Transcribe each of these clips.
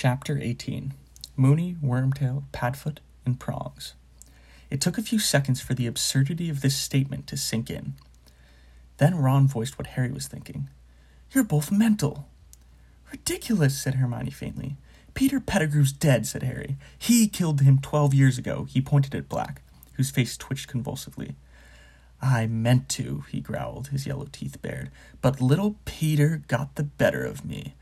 Chapter 18 Moony, Wormtail, Padfoot, and Prongs. It took a few seconds for the absurdity of this statement to sink in. Then Ron voiced what Harry was thinking. You're both mental. Ridiculous, said Hermione faintly. Peter Pettigrew's dead, said Harry. He killed him twelve years ago. He pointed at Black, whose face twitched convulsively. I meant to, he growled, his yellow teeth bared, but little Peter got the better of me.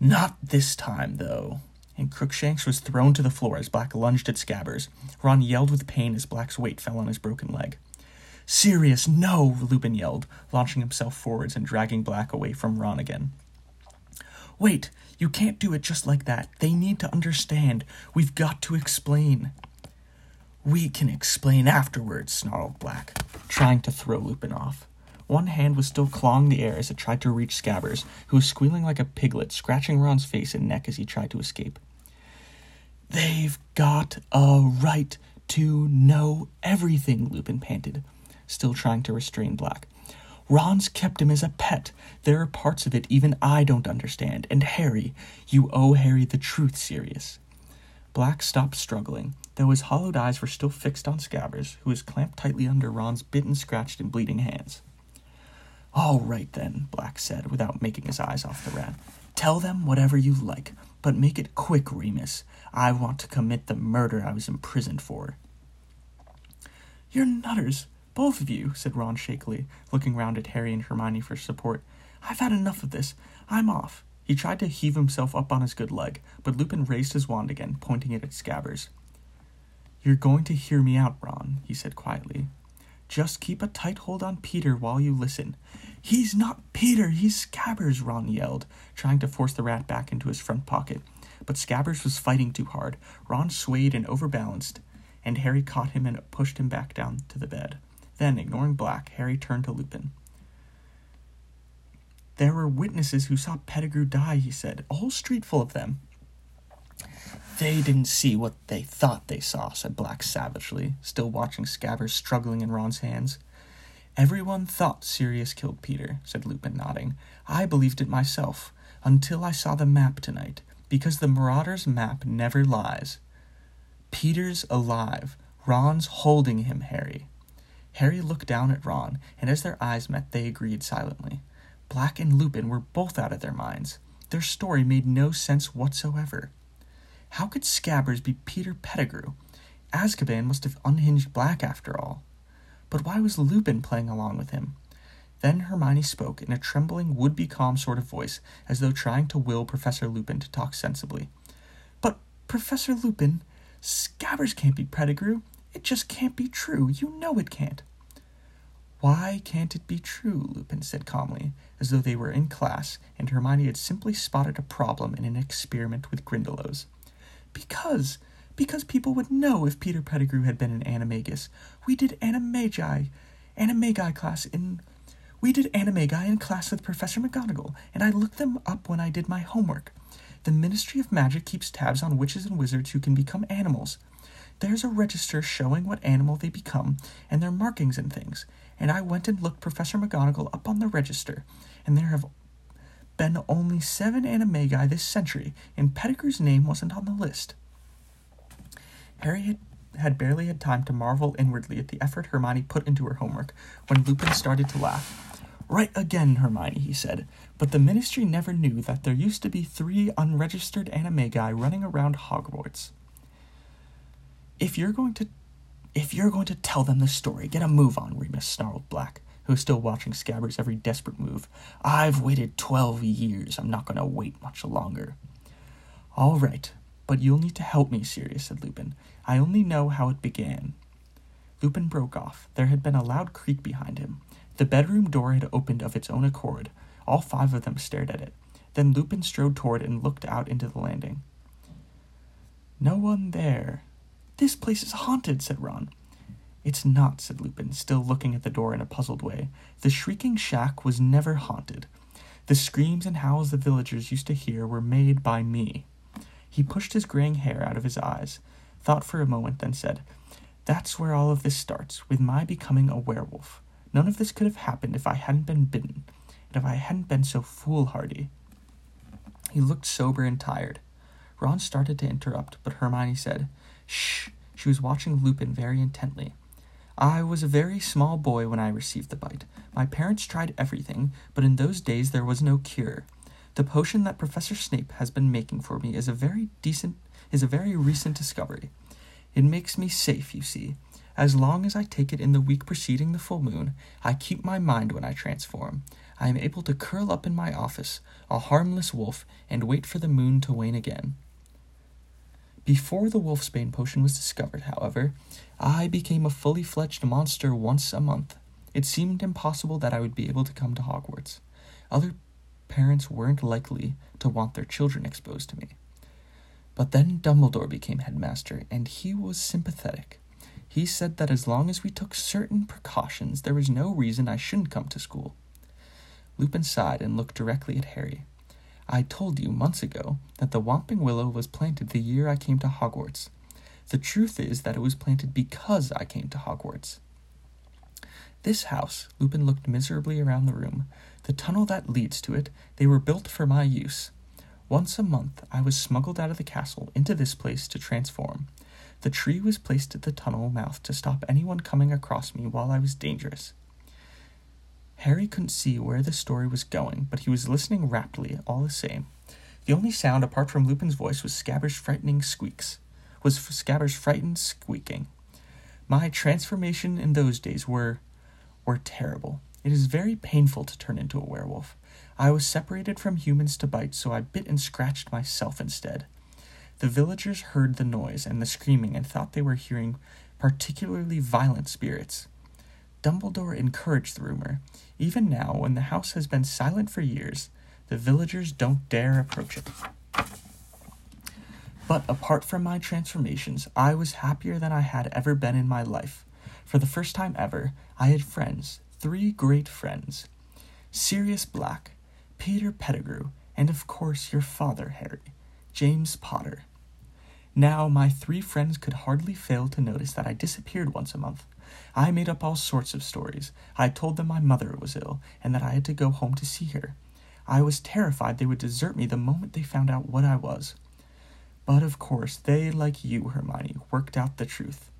Not this time, though. And Crookshanks was thrown to the floor as Black lunged at Scabbers. Ron yelled with pain as Black's weight fell on his broken leg. Sirius, no! Lupin yelled, launching himself forwards and dragging Black away from Ron again. Wait, you can't do it just like that. They need to understand. We've got to explain. We can explain afterwards, snarled Black, trying to throw Lupin off. One hand was still clawing the air as it tried to reach Scabbers, who was squealing like a piglet, scratching Ron's face and neck as he tried to escape. They've got a right to know everything, Lupin panted, still trying to restrain Black. Ron's kept him as a pet. There are parts of it even I don't understand. And Harry, you owe Harry the truth, Sirius. Black stopped struggling, though his hollowed eyes were still fixed on Scabbers, who was clamped tightly under Ron's bitten, scratched, and bleeding hands. All right, then, Black said, without making his eyes off the rat. Tell them whatever you like, but make it quick, Remus. I want to commit the murder I was imprisoned for. You're nutters, both of you, said Ron shakily, looking round at Harry and Hermione for support. I've had enough of this. I'm off. He tried to heave himself up on his good leg, but Lupin raised his wand again, pointing it at Scabbers. You're going to hear me out, Ron, he said quietly. Just keep a tight hold on Peter while you listen. He's not Peter, he's Scabbers, Ron yelled, trying to force the rat back into his front pocket. But Scabbers was fighting too hard. Ron swayed and overbalanced, and Harry caught him and pushed him back down to the bed. Then, ignoring Black, Harry turned to Lupin. There were witnesses who saw Pettigrew die, he said, a whole street full of them. They didn't see what they thought they saw, said Black savagely, still watching Scabbers struggling in Ron's hands. Everyone thought Sirius killed Peter, said Lupin, nodding. I believed it myself, until I saw the map tonight, because the Marauder's map never lies. Peter's alive. Ron's holding him, Harry. Harry looked down at Ron, and as their eyes met, they agreed silently. Black and Lupin were both out of their minds. Their story made no sense whatsoever. How could Scabbers be Peter Pettigrew? Azkaban must have unhinged Black after all. But why was Lupin playing along with him? Then Hermione spoke in a trembling, would be calm sort of voice, as though trying to will Professor Lupin to talk sensibly. But, Professor Lupin, Scabbers can't be Pettigrew. It just can't be true. You know it can't. Why can't it be true? Lupin said calmly, as though they were in class and Hermione had simply spotted a problem in an experiment with Grindylows. Because, because people would know if Peter Pettigrew had been an animagus. We did animagi, animagi class in, we did animagi in class with Professor McGonagall, and I looked them up when I did my homework. The Ministry of Magic keeps tabs on witches and wizards who can become animals. There's a register showing what animal they become and their markings and things, and I went and looked Professor McGonagall up on the register, and there have been only seven anime animagi this century, and Pettigrew's name wasn't on the list. Harry had, had barely had time to marvel inwardly at the effort Hermione put into her homework when Lupin started to laugh. Right again, Hermione, he said, but the ministry never knew that there used to be three unregistered anime animagi running around Hogwarts. If you're going to if you're going to tell them the story, get a move on, Remus snarled Black, who was still watching Scabbers' every desperate move. I've waited twelve years. I'm not going to wait much longer. All right, but you'll need to help me, Sirius, said Lupin. I only know how it began. Lupin broke off. There had been a loud creak behind him. The bedroom door had opened of its own accord. All five of them stared at it. Then Lupin strode toward and looked out into the landing. No one there. This place is haunted, said Ron. It's not, said Lupin, still looking at the door in a puzzled way. The shrieking shack was never haunted. The screams and howls the villagers used to hear were made by me. He pushed his graying hair out of his eyes, thought for a moment, then said, That's where all of this starts, with my becoming a werewolf. None of this could have happened if I hadn't been bitten, and if I hadn't been so foolhardy. He looked sober and tired. Ron started to interrupt, but Hermione said, Shh. She was watching Lupin very intently. I was a very small boy when I received the bite. My parents tried everything, but in those days there was no cure. The potion that Professor Snape has been making for me is a very decent is a very recent discovery. It makes me safe, you see. As long as I take it in the week preceding the full moon, I keep my mind when I transform. I am able to curl up in my office, a harmless wolf, and wait for the moon to wane again. Before the wolfsbane potion was discovered, however, I became a fully fledged monster once a month. It seemed impossible that I would be able to come to Hogwarts. Other parents weren't likely to want their children exposed to me. But then Dumbledore became headmaster, and he was sympathetic. He said that as long as we took certain precautions, there was no reason I shouldn't come to school. Lupin sighed and looked directly at Harry. I told you months ago that the Whomping Willow was planted the year I came to Hogwarts. The truth is that it was planted because I came to Hogwarts. This house, Lupin looked miserably around the room, the tunnel that leads to it, they were built for my use. Once a month, I was smuggled out of the castle into this place to transform. The tree was placed at the tunnel mouth to stop anyone coming across me while I was dangerous. Harry couldn't see where the story was going, but he was listening raptly all the same. The only sound apart from Lupin's voice was Scabbers' frightening squeaks. Was Scabbers' frightened squeaking. My transformation in those days were were terrible. It is very painful to turn into a werewolf. I was separated from humans to bite, so I bit and scratched myself instead. The villagers heard the noise and the screaming and thought they were hearing particularly violent spirits. Dumbledore encouraged the rumor. Even now, when the house has been silent for years, the villagers don't dare approach it. But apart from my transformations, I was happier than I had ever been in my life. For the first time ever, I had friends, three great friends Sirius Black, Peter Pettigrew, and of course your father, Harry, James Potter. Now, my three friends could hardly fail to notice that I disappeared once a month. I made up all sorts of stories. I told them my mother was ill and that I had to go home to see her. I was terrified they would desert me the moment they found out what I was. But of course, they, like you, Hermione, worked out the truth.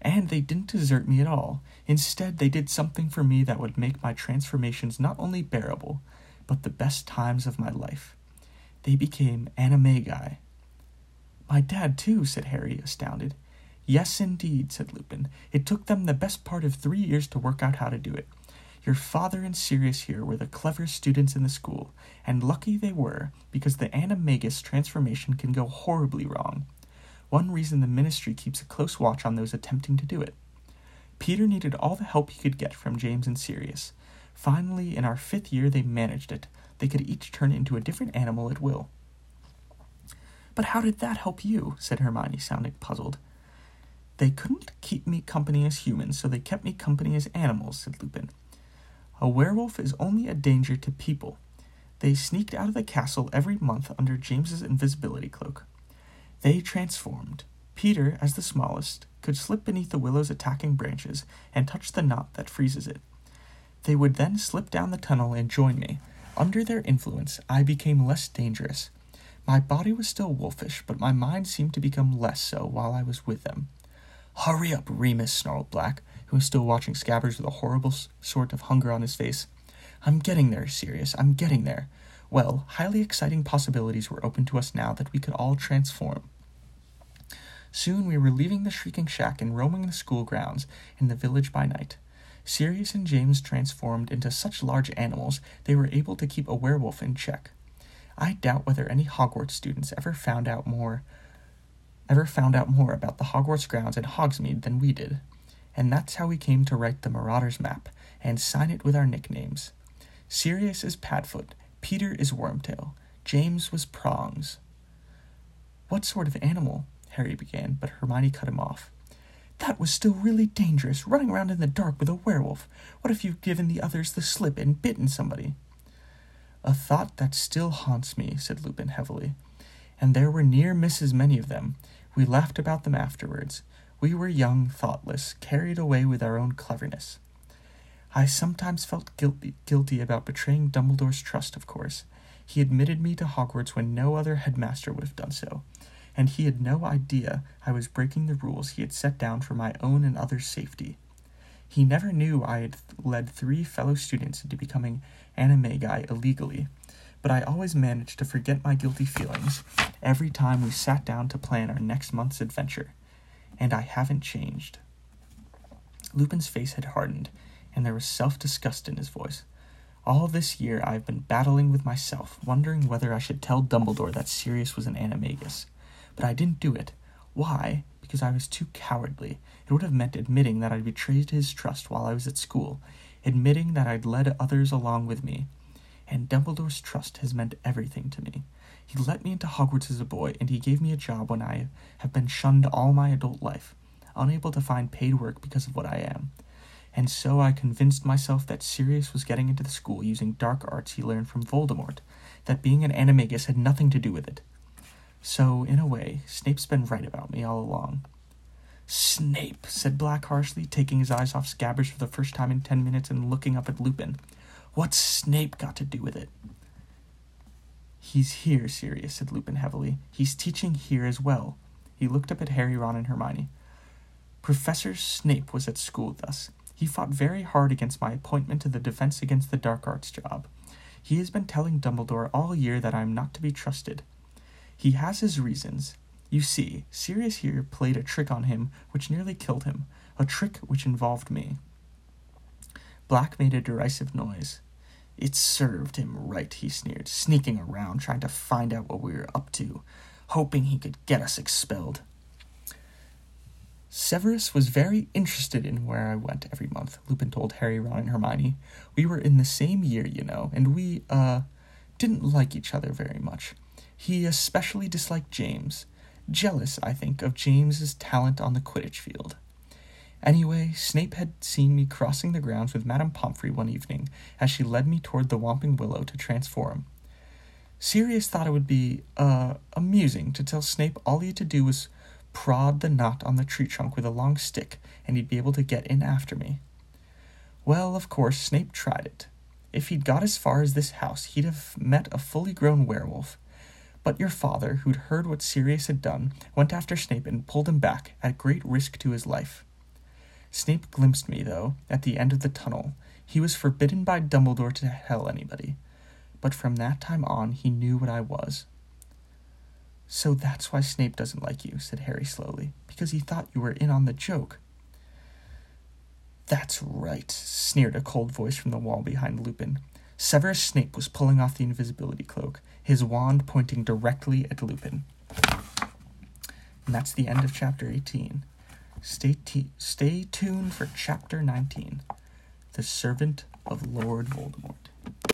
And they didn't desert me at all. Instead, they did something for me that would make my transformations not only bearable, but the best times of my life. They became animagi. My dad, too, said Harry, astounded. Yes, indeed, said Lupin. It took them the best part of three years to work out how to do it. Your father and Sirius here were the cleverest students in the school, and lucky they were, because the animagus transformation can go horribly wrong. One reason the ministry keeps a close watch on those attempting to do it. Peter needed all the help he could get from James and Sirius. Finally, in our fifth year, they managed it. They could each turn into a different animal at will. But how did that help you? said Hermione, sounding puzzled. They couldn't keep me company as humans, so they kept me company as animals, said Lupin. A werewolf is only a danger to people. They sneaked out of the castle every month under James's invisibility cloak. They transformed. Peter, as the smallest, could slip beneath the willow's attacking branches and touch the knot that freezes it. They would then slip down the tunnel and join me. Under their influence, I became less dangerous. My body was still wolfish, but my mind seemed to become less so while I was with them. Hurry up, Remus, snarled Black, who was still watching Scabbers with a horrible sort of hunger on his face. I'm getting there, Sirius. I'm getting there. Well, highly exciting possibilities were open to us now that we could all transform. Soon we were leaving the Shrieking Shack and roaming the school grounds in the village by night. Sirius and James transformed into such large animals they were able to keep a werewolf in check. I doubt whether any Hogwarts students ever found out more ever found out more about the Hogwarts grounds in Hogsmeade than we did, and that's how we came to write the Marauders map and sign it with our nicknames. Sirius is Padfoot, Peter is Wormtail, James was Prongs. What sort of animal? Harry began, but Hermione cut him off. That was still really dangerous, running around in the dark with a werewolf. What if you've given the others the slip and bitten somebody? A thought that still haunts me, said Lupin heavily. And there were near misses many of them. We laughed about them afterwards. We were young, thoughtless, carried away with our own cleverness. I sometimes felt guilty, guilty about betraying Dumbledore's trust, of course. He admitted me to Hogwarts when no other headmaster would have done so, and he had no idea I was breaking the rules he had set down for my own and others' safety. He never knew I had led three fellow students into becoming animagi illegally, but I always managed to forget my guilty feelings every time we sat down to plan our next month's adventure, and I haven't changed. Lupin's face had hardened, and there was self disgust in his voice. All this year I have been battling with myself, wondering whether I should tell Dumbledore that Sirius was an animagus. But I didn't do it. Why? Because I was too cowardly. It would have meant admitting that I'd betrayed his trust while I was at school, admitting that I'd led others along with me. And Dumbledore's trust has meant everything to me. He let me into Hogwarts as a boy, and he gave me a job when I have been shunned all my adult life, unable to find paid work because of what I am and so I convinced myself that Sirius was getting into the school using dark arts he learned from Voldemort, that being an animagus had nothing to do with it. So, in a way, Snape's been right about me all along. Snape, said Black harshly, taking his eyes off Scabbers for the first time in ten minutes and looking up at Lupin. What's Snape got to do with it? He's here, Sirius, said Lupin heavily. He's teaching here as well. He looked up at Harry, Ron, and Hermione. Professor Snape was at school with us. He fought very hard against my appointment to the Defense Against the Dark Arts job. He has been telling Dumbledore all year that I am not to be trusted. He has his reasons. You see, Sirius here played a trick on him which nearly killed him, a trick which involved me. Black made a derisive noise. It served him right, he sneered, sneaking around, trying to find out what we were up to, hoping he could get us expelled. Severus was very interested in where I went every month, Lupin told Harry, Ron, and Hermione. We were in the same year, you know, and we, uh, didn't like each other very much. He especially disliked James, jealous, I think, of James's talent on the Quidditch field. Anyway, Snape had seen me crossing the grounds with Madame Pomfrey one evening as she led me toward the Whomping Willow to transform. Sirius thought it would be, uh, amusing to tell Snape all he had to do was prod the knot on the tree trunk with a long stick, and he'd be able to get in after me. Well, of course, Snape tried it. If he'd got as far as this house, he'd have met a fully grown werewolf. But your father, who'd heard what Sirius had done, went after Snape and pulled him back, at great risk to his life. Snape glimpsed me, though, at the end of the tunnel. He was forbidden by Dumbledore to tell anybody. But from that time on, he knew what I was. So that's why Snape doesn't like you, said Harry slowly, because he thought you were in on the joke. That's right, sneered a cold voice from the wall behind Lupin. Severus Snape was pulling off the invisibility cloak, his wand pointing directly at Lupin. And that's the end of chapter 18. Stay, t- stay tuned for chapter 19 The Servant of Lord Voldemort.